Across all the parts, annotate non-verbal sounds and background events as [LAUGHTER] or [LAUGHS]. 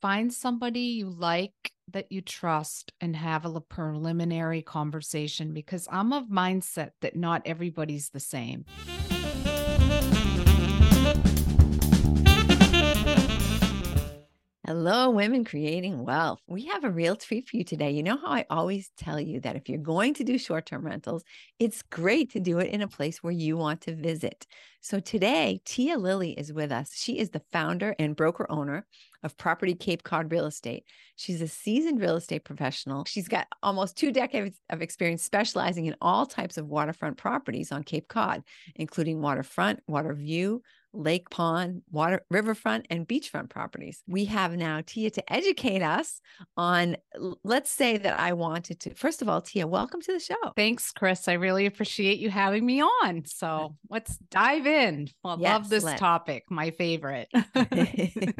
find somebody you like that you trust and have a preliminary conversation because I'm of mindset that not everybody's the same. Hello, women creating wealth. We have a real treat for you today. You know how I always tell you that if you're going to do short term rentals, it's great to do it in a place where you want to visit. So today, Tia Lilly is with us. She is the founder and broker owner of Property Cape Cod Real Estate. She's a seasoned real estate professional. She's got almost two decades of experience specializing in all types of waterfront properties on Cape Cod, including waterfront, water view, lake pond, water, riverfront, and beachfront properties. We have now Tia to educate us on, let's say that I wanted to. First of all, Tia, welcome to the show. Thanks, Chris. I really appreciate you having me on. So let's dive in. I yes, love this let's. topic, my favorite. [LAUGHS] and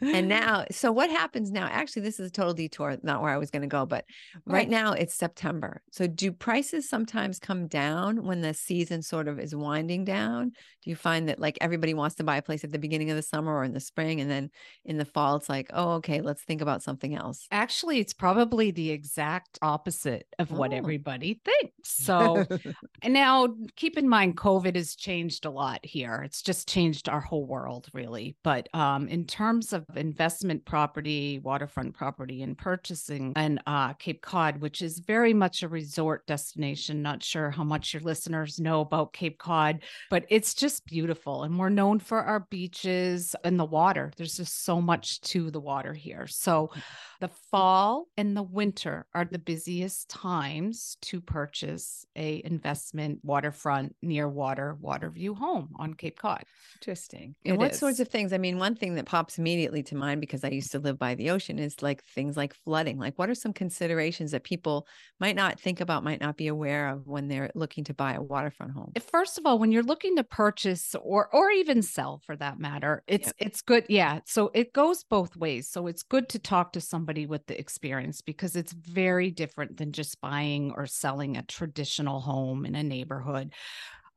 [LAUGHS] now, so what happens now? Actually, this is a total detour, not where I was going to go, but right. right now it's September. So do prices sometimes come down when the season sort of is winding down? Do you find that like everybody wants to buy a place at the beginning of the summer or in the spring and then in the fall it's like oh okay let's think about something else. Actually it's probably the exact opposite of oh. what everybody thinks. So [LAUGHS] now keep in mind covid has changed a lot here. It's just changed our whole world really. But um, in terms of investment property waterfront property and purchasing and uh, cape cod which is very much a resort destination not sure how much your listeners know about cape cod but it's just beautiful and we're known known for our beaches and the water. There's just so much to the water here. So mm. the fall and the winter are the busiest times to purchase a investment waterfront near water water view home on Cape Cod. Interesting. And it what is. sorts of things? I mean, one thing that pops immediately to mind because I used to live by the ocean is like things like flooding. Like what are some considerations that people might not think about, might not be aware of when they're looking to buy a waterfront home? First of all, when you're looking to purchase or or even even sell for that matter. It's yeah. it's good. Yeah. So it goes both ways. So it's good to talk to somebody with the experience because it's very different than just buying or selling a traditional home in a neighborhood.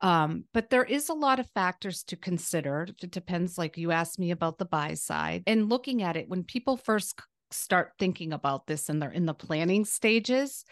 Um, but there is a lot of factors to consider. It depends, like you asked me about the buy side and looking at it when people first start thinking about this and they're in the planning stages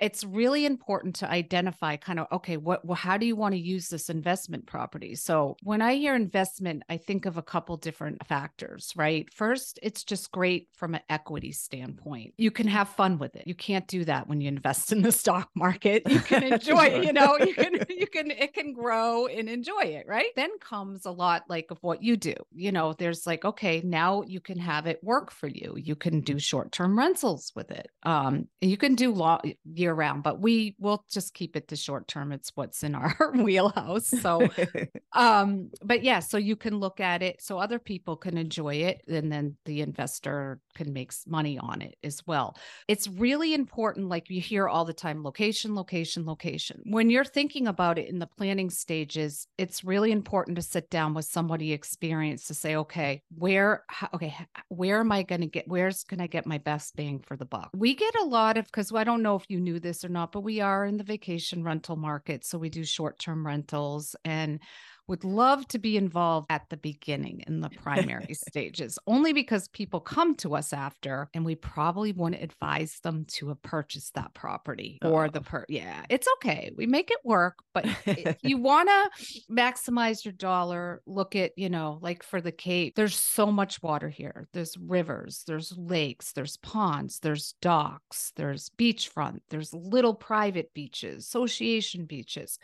it's really important to identify kind of okay what well, how do you want to use this investment property? So when i hear investment i think of a couple different factors right? First it's just great from an equity standpoint. You can have fun with it. You can't do that when you invest in the [LAUGHS] stock market. You can [LAUGHS] enjoy it you know you can [LAUGHS] you can it can grow and enjoy it right? Then comes a lot like of what you do. You know there's like okay now you can have it work for you. You can do short-term rentals with it. Um you can do long year round, but we will just keep it to short term. It's what's in our [LAUGHS] wheelhouse. So, [LAUGHS] um, but yeah, so you can look at it so other people can enjoy it and then the investor can make money on it as well. It's really important, like you hear all the time location, location, location. When you're thinking about it in the planning stages, it's really important to sit down with somebody experienced to say, okay, where, okay, where am I going to get, where's going to get my best bang for the buck? We get a lot of, because I don't know if you knew this or not, but we are in the vacation rental market. So we do short term rentals and would love to be involved at the beginning in the primary [LAUGHS] stages, only because people come to us after and we probably want to advise them to purchase that property oh. or the oh. per. Yeah, it's okay. We make it work, but if [LAUGHS] you want to maximize your dollar, look at, you know, like for the Cape, there's so much water here. There's rivers, there's lakes, there's ponds, there's docks, there's beachfront, there's little private beaches, association beaches.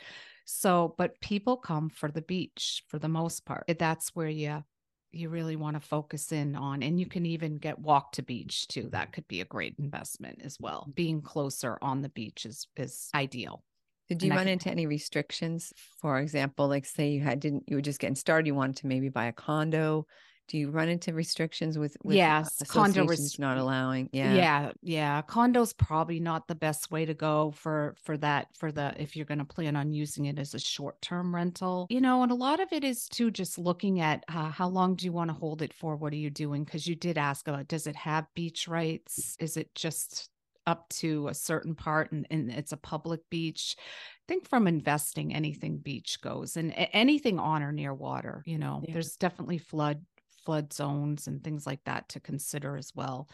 So, but people come for the beach for the most part. Eh, that's where you you really want to focus in on and you can even get walk to beach too. That could be a great investment as well. Being closer on the beach is is ideal. Did you and run into any restrictions? For example like say you had didn't you were just getting started you wanted to maybe buy a condo do you run into restrictions with, with yes condo rest- not allowing? Yeah. Yeah yeah condos probably not the best way to go for for that for the if you're going to plan on using it as a short-term rental. You know and a lot of it is too just looking at uh, how long do you want to hold it for? What are you doing? Because you did ask about does it have beach rights? Is it just up to a certain part and, and it's a public beach? I think from investing anything beach goes and anything on or near water you know yeah. there's definitely flood flood zones and things like that to consider as well.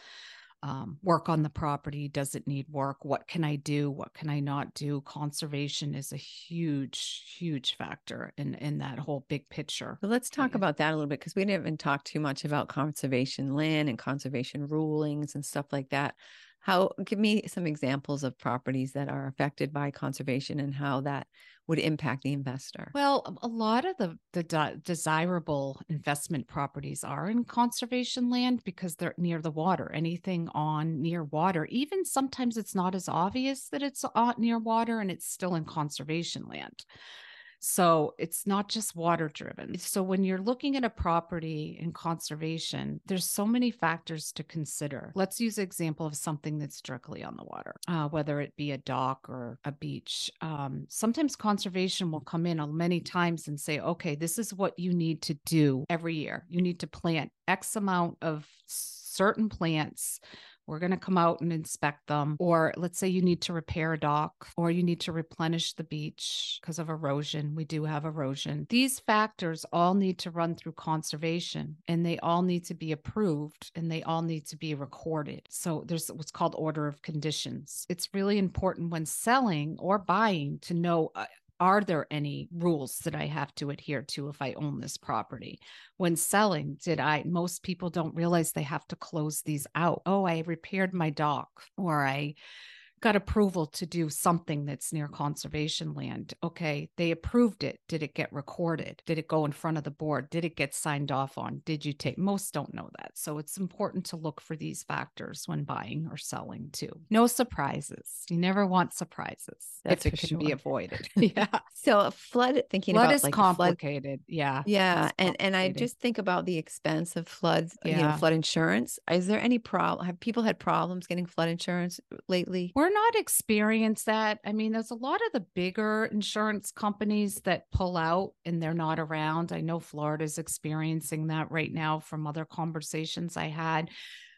Um, work on the property does it need work? What can i do? What can i not do? Conservation is a huge huge factor in in that whole big picture so let's talk about that a little bit because we didn't even talk too much about conservation land and conservation rulings and stuff like that. How give me some examples of properties that are affected by conservation and how that would impact the investor? Well a lot of the the de- desirable investment properties are in conservation land because they're near the water. Anything on near water even sometimes it's not as obvious that it's near water and it's still in conservation land so it's not just water driven. So when you're looking at a property in conservation, there's so many factors to consider. Let's use an example of something that's directly on the water, uh, whether it be a dock or a beach. Um, sometimes conservation will come in many times and say, okay, this is what you need to do every year. You need to plant X amount of certain plants we're going to come out and inspect them. Or let's say you need to repair a dock or you need to replenish the beach because of erosion. We do have erosion. These factors all need to run through conservation and they all need to be approved and they all need to be recorded. So there's what's called order of conditions. It's really important when selling or buying to know uh, are there any rules that I have to adhere to if I own this property? When selling, did I, most people don't realize they have to close these out. Oh, I repaired my dock or I got approval to do something that's near conservation land. Okay, they approved it. Did it get recorded? Did it go in front of the board? Did it get signed off on? Did you take? Most don't know that. So it's important to look for these factors when buying or selling too. No surprises. You never want surprises that's if it can sure. be avoided. [LAUGHS] [LAUGHS] yeah. So a flood thinking flood about is like complicated. Flood, yeah. Yeah. And and I just think about the expense of floods, yeah. you know, flood insurance. Is there any problem? Have people had problems getting flood insurance lately? We're not experienced that. I mean, there's a lot of the bigger insurance companies that pull out and they're not around. I know Florida's experiencing that right now from other conversations I had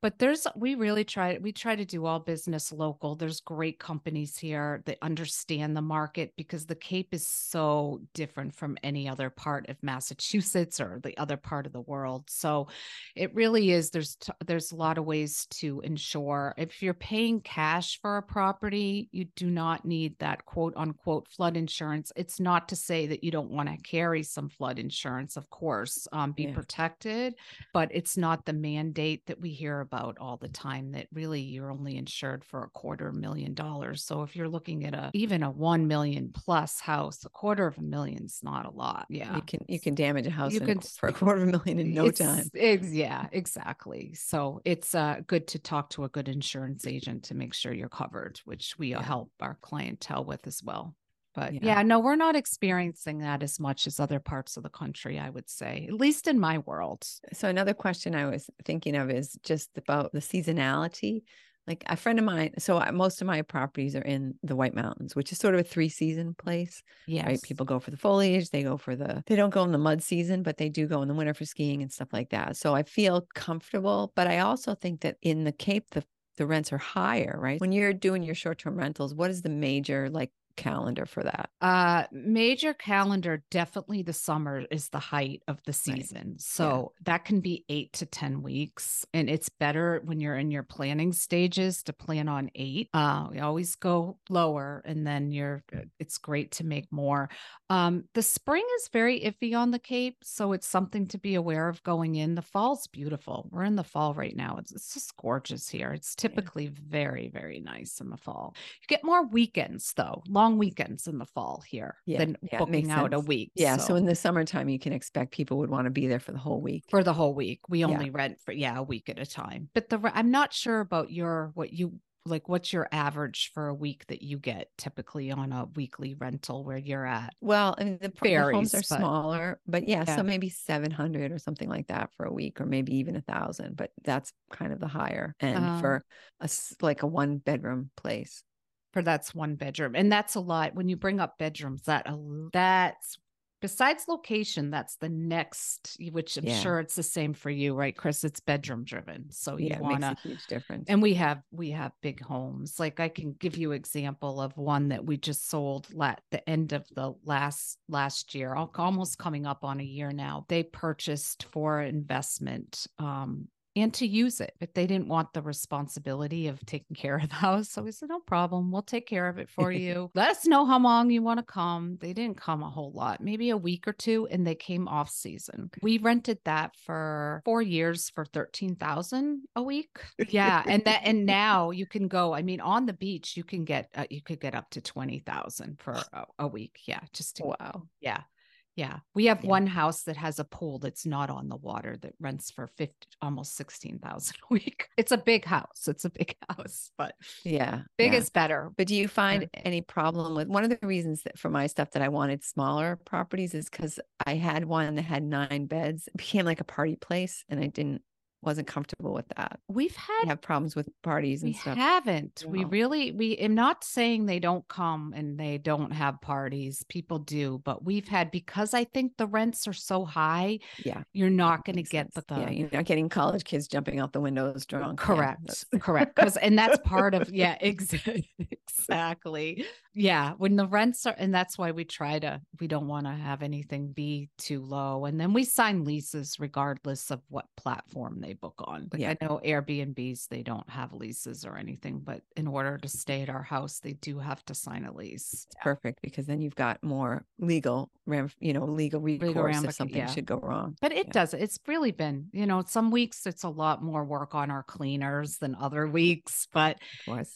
but there's we really try we try to do all business local. There's great companies here that understand the market because the cape is so different from any other part of massachusetts or the other part of the world. So it really is there's t- there's a lot of ways to insure. If you're paying cash for a property you do not need that quote unquote flood insurance. It's not to say that you don't want to carry some flood insurance of course um, be yeah. protected but it's not the mandate that we hear about all the time that really you're only insured for a quarter million dollars. So if you're looking at a even a 1 million plus house, a quarter of a million is not a lot. Yeah. You can you can damage a house you can, for a quarter of a million in no time. It's, yeah, exactly. So it's uh, good to talk to a good insurance agent to make sure you're covered, which we yeah. help our clientele with as well. But yeah. yeah. no, we're not experiencing that as much as other parts of the country, I would say, at least in my world. So, another question I was thinking of is just about the seasonality. Like a friend of mine, so I, most of my properties are in the White Mountains, which is sort of a three season place. Yeah, right? People go for the foliage, they go for the, they don't go in the mud season, but they do go in the winter for skiing and stuff like that. So I feel comfortable, but I also think that in the Cape, the the rents are higher, right? When you're doing your short term rentals, what is the major like calendar for that? Uh major calendar definitely the summer is the height of the season. Right. So yeah. that can be 8 to 10 weeks and it's better when you're in your planning stages to plan on 8. Uh we always go lower and then you're it's great to make more. Um the spring is very iffy on the Cape, so it's something to be aware of going in. The fall's beautiful. We're in the fall right now. It's, it's just gorgeous here. It's typically yeah. very very nice in the fall. You get more weekends though long weekends in the fall here yeah, than yeah, booking out a week. Yeah. So. so. in the summertime, you can expect people would want to be there for the whole week. For the whole week. We only yeah. rent for, yeah, a week at a time. But the, I'm not sure about your, what you, like what's your average for a week that you get typically on a weekly rental where you're at well i mean the, Varies, the homes are but, smaller but yeah, yeah, so maybe 700 or something like that for a week or maybe even a thousand but that's kind of the higher end um, for a like a one bedroom place for that's one bedroom and that's a lot when you bring up bedrooms that that's besides location, that's the next, which I'm Yeah. sure it's the same for you, right, Chris? It's bedroom driven. So you yeah, want a huge difference. and we have we have big homes like i can give you example of one that we just sold at the end of the last last year almost coming up on a year now they purchased for investment um and to use it but they didn't want the responsibility of taking care of the house. So we said no problem. We'll take care of it for [LAUGHS] you. Let us know how long you want to come. They didn't come a whole lot maybe a week or two and they came off season. We rented that for four years for 13000 a week. Yeah and that and [LAUGHS] now you can go i mean on the beach you can get uh, you could get up to 20000 for a, a week. Yeah just to wow. yeah. Yeah. We have Yeah. one house that has a pool that's not on the water that rents for 50 almost 16,000 a week. [LAUGHS] It's a big house. It's a big [LAUGHS] house, but Yeah. big yeah. is better. But do you find any problem with one of the reasons that for my stuff that I wanted smaller properties is because I had one that had nine beds. It became like a party place and I didn't wasn't comfortable with that. We've had have problems with parties we and stuff. We haven't. We really we am not saying they don't come and they don't have parties. People do, but we've had because I think the rents are so high, yeah. you're not going to get sense. the, yeah, you're not getting college kids jumping out the windows uh, drunk. Correct. that's- correct. Because and that's part of [LAUGHS] yeah, [LAUGHS] exactly. Exactly. Yeah. When the rents are and that's why we try to we don't want to have anything be too low. And then we sign leases regardless of what platform they book on. Like Yeah. I know Airbnbs, they don't have leases or anything, but in order to stay at our house, they do have to sign a lease. It's perfect because then you've got more legal ram, you know, legal recourse ramifica- if something yeah. should go wrong. But it Yeah. does. It's really been, you know, some weeks it's a lot more work on our cleaners than other weeks, but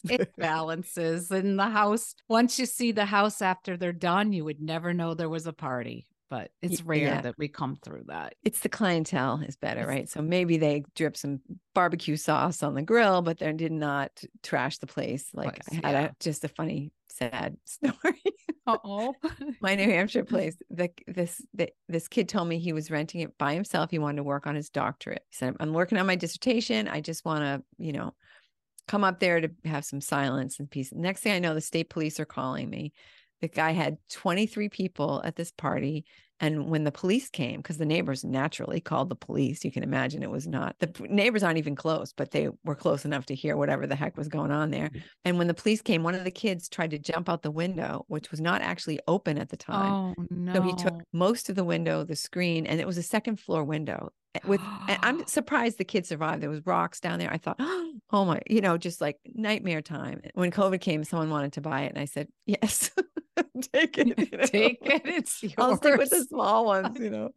it [LAUGHS] balances in the house. Once you see the house after they're done, you would never know there was a party. But it's rare yeah. that we come through that. it's the clientele is better, It's- right? So maybe they drip some barbecue sauce on the grill, but they did not trash the place. Like Place, I had yeah. a just a funny, sad [LAUGHS] story. Oh, [LAUGHS] My New Hampshire place, the this the, this kid told me he was renting it by himself. He wanted to work on his doctorate. He said, "I'm working on my dissertation. I just want to, you know, come up there to have some silence and peace." Next thing I know, the state police are calling me. The guy had 23 people at this party. And when the police came, because the neighbors naturally called the police, you can imagine it was not the neighbors aren't even close, but they were close enough to hear whatever the heck was going on there. And when the police came, one of the kids tried to jump out the window, which was not actually open at the time. oh no. So he took most of the window, the screen, and it was a second floor window. eh, With and I'm [GASPS] surprised the kid survived. There was rocks down there. I thought, [GASPS] oh my, you know, just like nightmare time. When COVID came, someone wanted to buy it, and I said, yes, [LAUGHS] [LAUGHS] take it. you know. Take it. It's yours. [LAUGHS] I'll stick with the small ones, [LAUGHS] you know.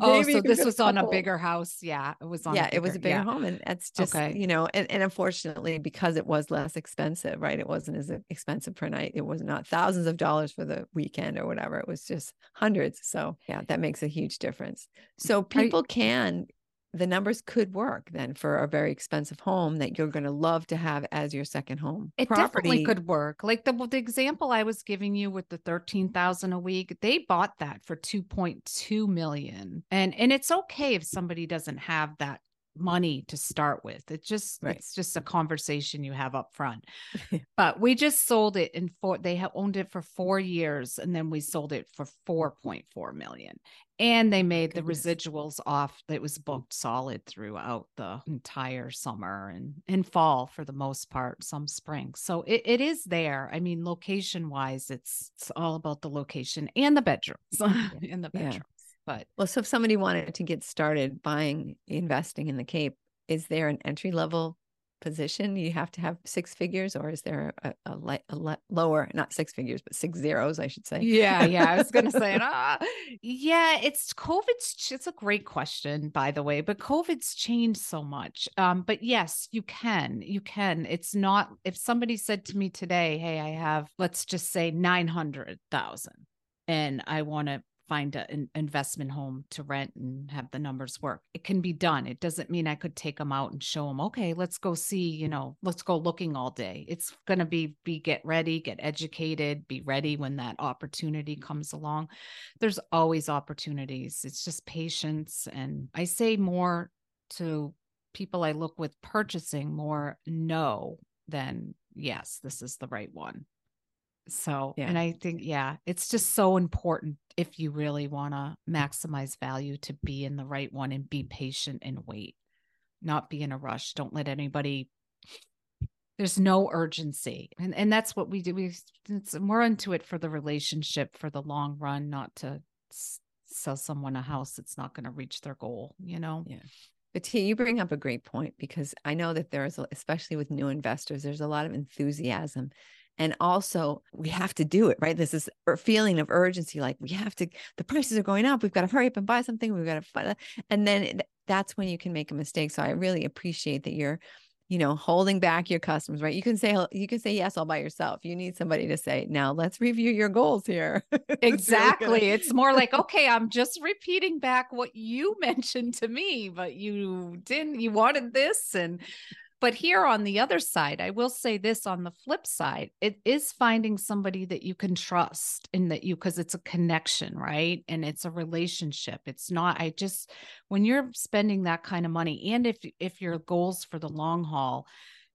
Oh, Maybe so this was on a bigger house. Yeah, it was on. Yeah, it was a bigger yeah. home, and that's just Okay. you know, and, and unfortunately, because it was less expensive, right? It wasn't as expensive per night. It was not thousands of dollars for the weekend or whatever. It was just hundreds. So yeah, that makes a huge difference. So people can, the numbers could work then for a very expensive home that you're going to love to have as your second home. It definitely could work. Like the the example I was giving you with the 13,000 a week, they bought that for 2.2 million. And and it's okay if somebody doesn't have that money to start with. It just Right. it's just a conversation you have up front. [LAUGHS] but we just sold it in four they have owned it for 4 years and then we sold it for 4.4 million. And they made the residuals off that was booked solid throughout the entire summer and and fall for the most part, some spring. So it, it is there. I mean, location wise, it's it's all about the location and the bedrooms. [LAUGHS] in the Yeah. But Well, so if somebody wanted to get started buying, investing in the Cape, is there an entry level position? You have to have six figures, or is there a, a, li- a lower, not six figures, but six zeros, I should say? yeah, yeah. I was gonna say it. [LAUGHS] Ah, yeah, it's COVID's it's a great question, by the way, but COVID's changed so much. Um, but yes, you can. You can. It's not if somebody said to me today, Hey, I have let's just say nine hundred thousand and I want to find a- an investment home to rent and have the numbers work. It can be done. It doesn't mean I could take them out and show them, okay, let's go see, you know, let's go looking all day. It's going to be be get ready, get educated, be ready when that opportunity comes along. There's always opportunities. It's just patience and I say more to people I look with purchasing more no than yes, this is the right one. So, Yeah. and I think, yeah, it's just so important if you really want to mm. maximize value to be in the right one and be patient and wait, not be in a rush. Don't let anybody, there's no urgency. And, and that's what we do. We, it's, we're into it for the relationship for the long run, not to s- sell someone a mm. house that's not going to reach their goal, you know? Yeah. But Tia, you bring up a great point because I know that there is, especially with new investors, there's a lot of enthusiasm. And also, we have to do it, right? This is a feeling of urgency like we have to, the prices are going up. We've got to hurry up and buy something. We've got to find And then that's when you can make a mistake. So I really appreciate that you're, you know, holding back your customers, right? You can say, you can say yes all by yourself. You need somebody to say, now let's review your goals here. [LAUGHS] It's really Exactly. It's more like, okay, I'm just repeating back what you [LAUGHS] mentioned to me, but you didn't, you wanted this. And, but here on the other side, I will say this on the flip side, it is finding somebody that you can trust and that you, because it's a connection, right? And it's a relationship. It's not, I just, when you're spending that kind of money, and if, if your goals for the long haul,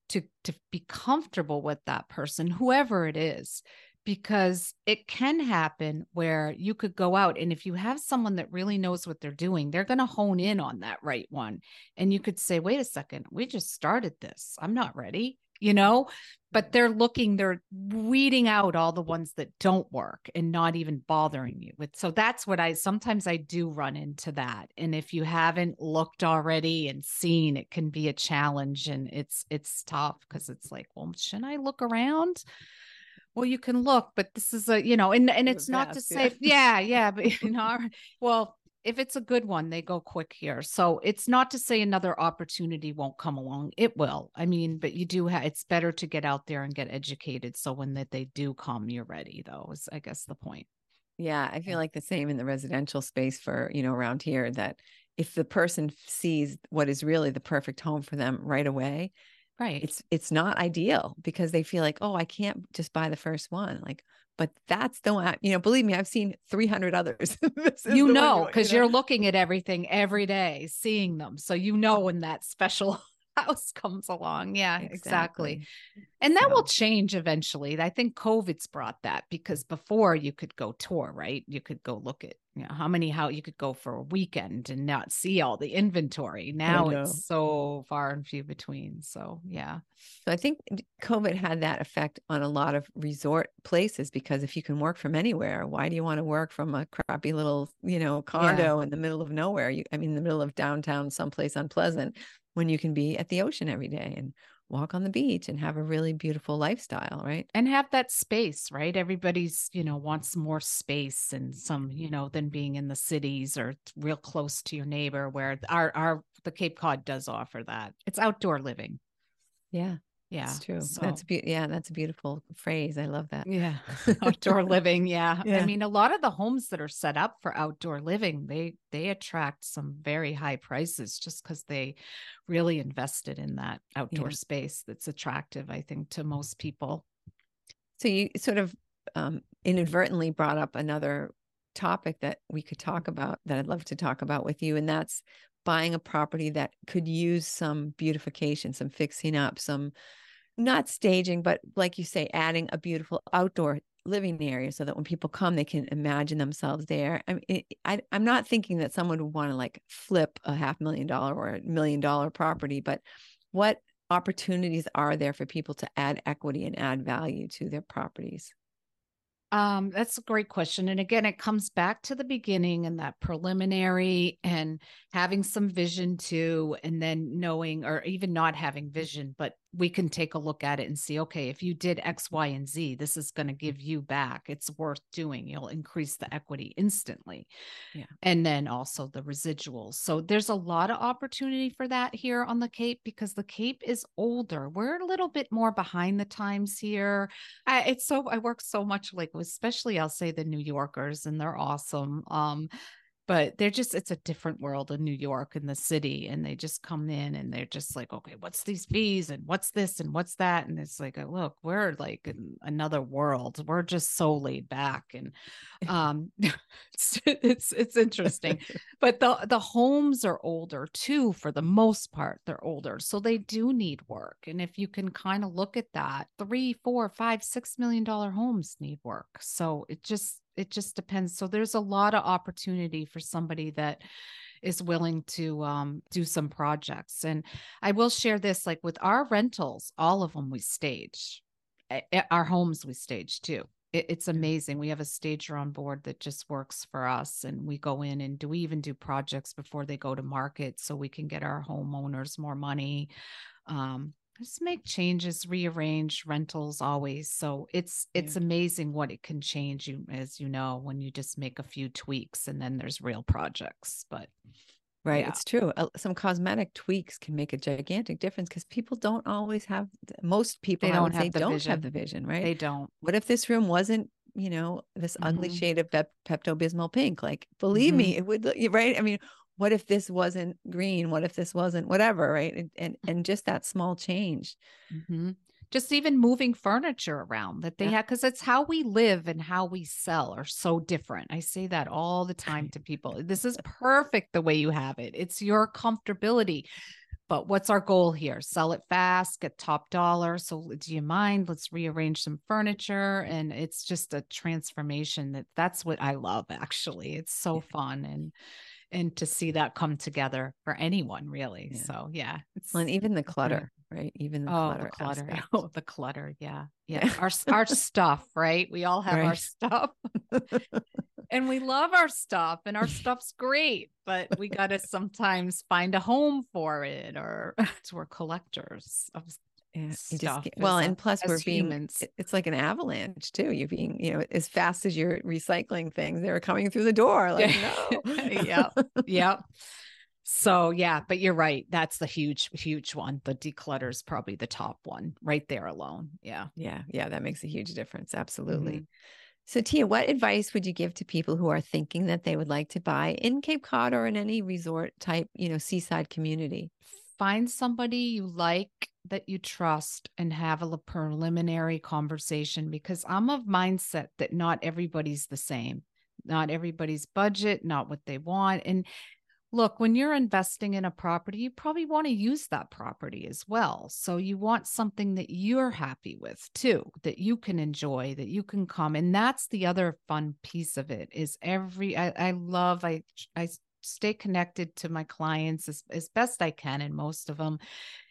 to to be comfortable with that person whoever it is because it can happen where you could go out and if you have someone that really knows what they're doing they're going to hone in on that right one and you could say wait a second we just started this. I'm not ready you know? But they're looking they're weeding out all the ones that don't work and not even bothering you with so that's what i sometimes i do run into that and if you haven't looked already and seen it can be a challenge and it's it's tough because it's like well shouldn't i look around well you can look but this is a you know and and it's not to say yeah. yeah yeah but [LAUGHS] you know well if it's a good one they go quick here. So it's not to say another opportunity won't come along. It will. I mean but you do have it's better to get out there and get educated. So when that they do come you're ready though is i guess the point. Yeah, I feel like the same in the residential space for, you know, around here that if the person sees what is really the perfect home for them right away, right it's it's not ideal because they feel like, "Oh, I can't just buy the first one." Like, but that's the one, you know, believe me, I've seen 300 others. [LAUGHS] You know because you're looking at everything every day seeing them so you know when that special [LAUGHS] house comes along yeah exactly, And that will change eventually. I think COVID's brought that because before you could go tour, right? You could go look at you know how many how you could go for a weekend and not see all the inventory. Now it's so far and few between. So yeah. So I think COVID had that effect on a lot of resort places because if you can work from anywhere, why do you want to work from a crappy little, you know, condo in the middle of nowhere? You, I mean, in the middle of downtown, someplace unpleasant, when you can be at the ocean every day and walk on the beach and have a really beautiful lifestyle, right? And have that space, right? Everybody's, you know, wants more space and some, you know, than being in the cities or real close to your neighbor where our our the Cape Cod does offer that. It's outdoor living. Yeah, Yeah. it's true. So- That's be- yeah, that's a beautiful phrase. I love that. Yeah. [LAUGHS] [LAUGHS] outdoor living. Yeah. Yeah. I mean, a lot of the homes that are set up for outdoor living, they they attract some very high prices just because they really invested in that outdoor Yeah. space that's attractive, I think, to most people. So you sort of um, inadvertently brought up another topic that we could talk about that I'd love to talk about with you, and that's buying a property that could use some beautification, some fixing up, some not staging, but like you say, adding a beautiful outdoor living area so that when people come, they can imagine themselves there. I mean, I, I'm not thinking that someone would want to like flip a half million dollar or a million dollar property, but what opportunities are there for people to add equity and add value to their properties? Um, that's a great question. And again, it comes back to the beginning and that preliminary and having some vision too, and then knowing or even not having vision, but we can take a look at it and see, okay, if you did X, Y, and Z, this is going to give you back. It's worth doing. You'll increase the equity instantly. Yeah. And then also the residuals. So there's a lot of opportunity for that here on the Cape because the Cape is older. We're a little bit more behind the times here. I, it's so I work so much like especially I'll say the New Yorkers and they're awesome. Um but they're just it's a different world in New York in the city and they just come in and they're just like okay what's these fees and what's this and what's that? And it's like look we're like in another world. We're just so laid back. And [LAUGHS] um [LAUGHS] it's it's, it's interesting but the the homes are older too for the most part they're older so they do need work and if you can kind of look at that three four five six million dollar homes need work so it just it just depends. So there's a lot of opportunity for somebody that is willing to um, do some projects. And I will share this like with our rentals, all of them we stage. Our homes we stage too. It's amazing. We have a stager on board that just works for us, and we go in and do we even do projects before they go to market so we can get our homeowners more money. Um, just make changes rearrange rentals always so it's it's yeah. amazing what it can change you as you know when you just make a few tweaks and then there's real projects but right yeah. it's true some cosmetic tweaks can make a gigantic difference because people don't always have most people they don't, have, the don't vision. have the vision right they don't what if this room wasn't you know this mm-hmm. ugly shade of Pep- pepto-bismol pink like believe mm-hmm. me it would look right i mean what if this wasn't green? What if this wasn't whatever right? And and, mm. and just that small change. Mm-hmm. just even moving furniture around that they yeah. have because it's how we live and how we sell are so different. I say that all the time to people. This is perfect the way you have it. It's your comfortability. But what's our goal here? Sell it fast get top dollar. So do you mind? Let's rearrange some furniture. And it's just a transformation that that's what i love actually. It's so fun and and to see that come together for anyone really. Yeah. So yeah, it's well, and even the clutter, right? Even the oh, clutter, the clutter, oh, [LAUGHS] the clutter, yeah, yeah. [LAUGHS] our our stuff, right? We all have right. our stuff, [LAUGHS] and we love our stuff, and our stuff's great, but we got to sometimes find a home for it, or we're collectors of yeah, stuff. Just, well, and plus we're being humans. it's like an avalanche too. You're being, you know, as fast as you're recycling things, they're coming through the door. Like, [LAUGHS] no. yeah. [LAUGHS] Yeah. So yeah, but you're right. That's the huge, huge one. The declutter is probably the top one right there alone. Yeah. Yeah. Yeah. That makes a huge difference. Absolutely. Mm-hmm. So Tia, what advice would you give to people who are thinking that they would like to buy in Cape Cod or in any resort type, you know, seaside community? Find somebody you like that you trust and have a preliminary conversation because I'm of mindset that not everybody's the same. Not everybody's budget, not what they want. And look, when you're investing in a property, you probably want to use that property as well. So you want something that you're happy with too, that you can enjoy, that you can come. And that's the other fun piece of it is every I, I love I I stay connected to my clients as, as best I can and most of them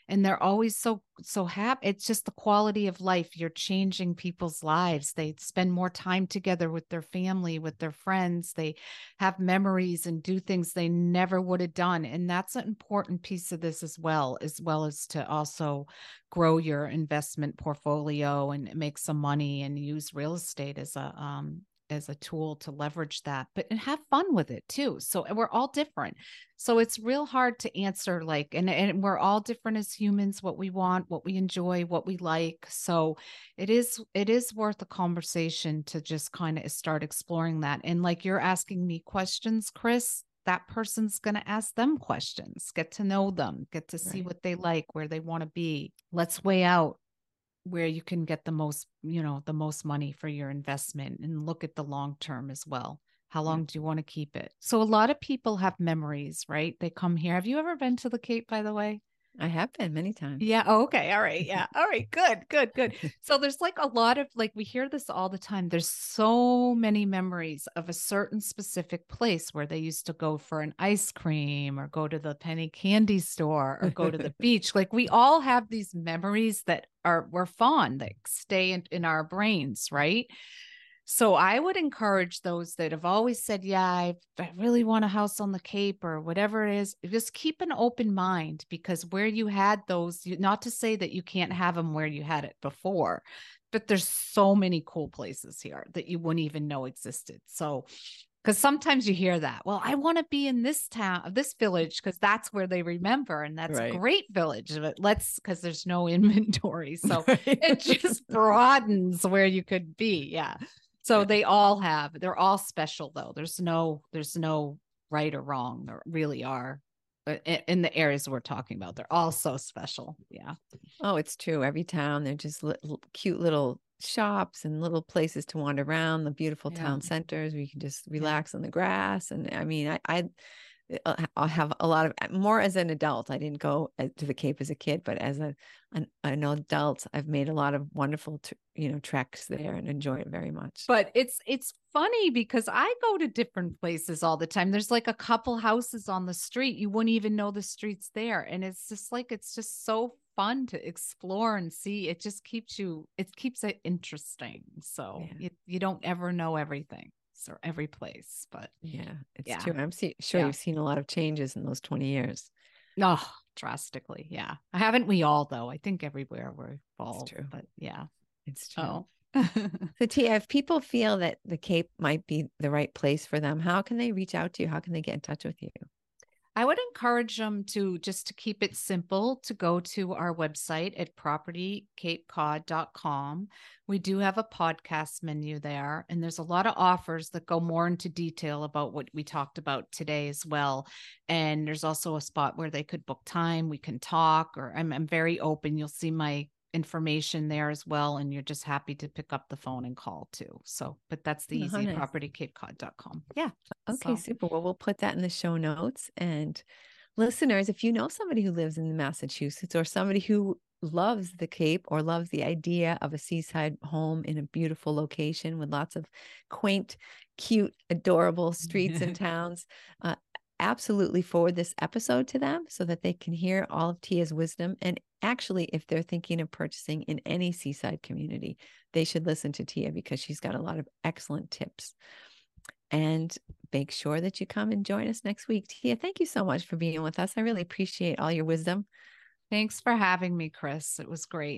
and they're always so so happy it's just the quality of life you're changing people's lives they spend more time together with their family with their friends they have memories and do things they never would have done and that's an important piece of this as well as well as to also grow your investment portfolio and make some money and use real estate as a um, as a tool to leverage that but and have fun with it too so we're all different so it's real hard to answer like and and we're all different as humans what we want what we enjoy what we like so it is it is worth a conversation to just kind of start exploring that and like you're asking me questions chris that person's going to ask them questions get to know them get to see right. what they like where they want to be let's weigh out where you can get the most you know the most money for your investment and look at the long term as well. How long yeah. do you want to keep it? So a lot of people have memories right? They come here. Have you ever been to the cape by the way I have been many times. Yeah. Oh, okay. All right. Yeah. All right. Good. Good. Good. [LAUGHS] So there's like a lot of like we hear this all the time. There's so many memories of a certain specific place where they used to go for an ice cream or go to the penny candy store or go to the [LAUGHS] beach. Like we all have these memories that are we're fond that stay in, in our brains, right? So I would encourage those that have always said, Yeah, I, I, really want a house on the Cape or whatever it is, just keep an open mind because where you had those, not to say that you can't have them where you had it before, but there's so many cool places here that you wouldn't even know existed. So, because sometimes you hear that, well, I want to be in this town, this village, because that's where they remember, and that's right. a great village. But let's, because there's no [LAUGHS] inventory, so it [LAUGHS] just broadens where you could be. Yeah. So they all have, they're all special though. There's no, there's no right or wrong. There really are. But in the areas we're talking about, they're all so special. Yeah. Oh, it's true. Every town, they're just little, cute little shops and little places to wander around, the beautiful yeah. town centers where you can just relax yeah. on the grass. And I mean, I, I uh, I'll have a lot of uh, more as an adult. I didn't go uh, to the Cape as a kid, but as a an, an adult, I've made a lot of wonderful, you know, treks there and enjoy it very much. But it's it's funny because I go to different places all the time. There's like a couple houses on the street you wouldn't even know the streets there, and it's just like it's just so fun to explore and see. It just keeps you. It keeps it interesting. So yeah. you you don't ever know everything or every place. But yeah, it's yeah. true. I'm see- sure yeah. you've seen a lot of changes in those 20 years. Oh, drastically. Yeah. Haven't we all though? I think everywhere we're evolved. true. But yeah. It's true. Oh. [LAUGHS] so Tia, if people feel that the Cape might be the right place for them, how can they reach out to you? How can they get in touch with you? I would encourage them to just to keep it simple to go to our website at propertycapecod.com. We do have a podcast menu there, and there's a lot of offers that go more into detail about what we talked about today as well. And there's also a spot where they could book time, we can talk, or I'm, I'm very open. You'll see my information there as well and you're just happy to pick up the phone and call too so but that's the easy nice. propertycapecod.com yeah okay so. super well we'll put that in the show notes and listeners if you know somebody who lives in massachusetts or somebody who loves the cape or loves the idea of a seaside home in a beautiful location with lots of quaint cute adorable streets and [LAUGHS] towns uh, absolutely forward this episode to them so that they can hear all of Tia's wisdom. And actually, if they're thinking of purchasing in any seaside community, they should listen to Tia because she's got a lot of excellent tips. And make sure that you come and join us next week. Tia, thank you so much for being with us. I really appreciate all your wisdom. Thanks for having me, Chris. It was great.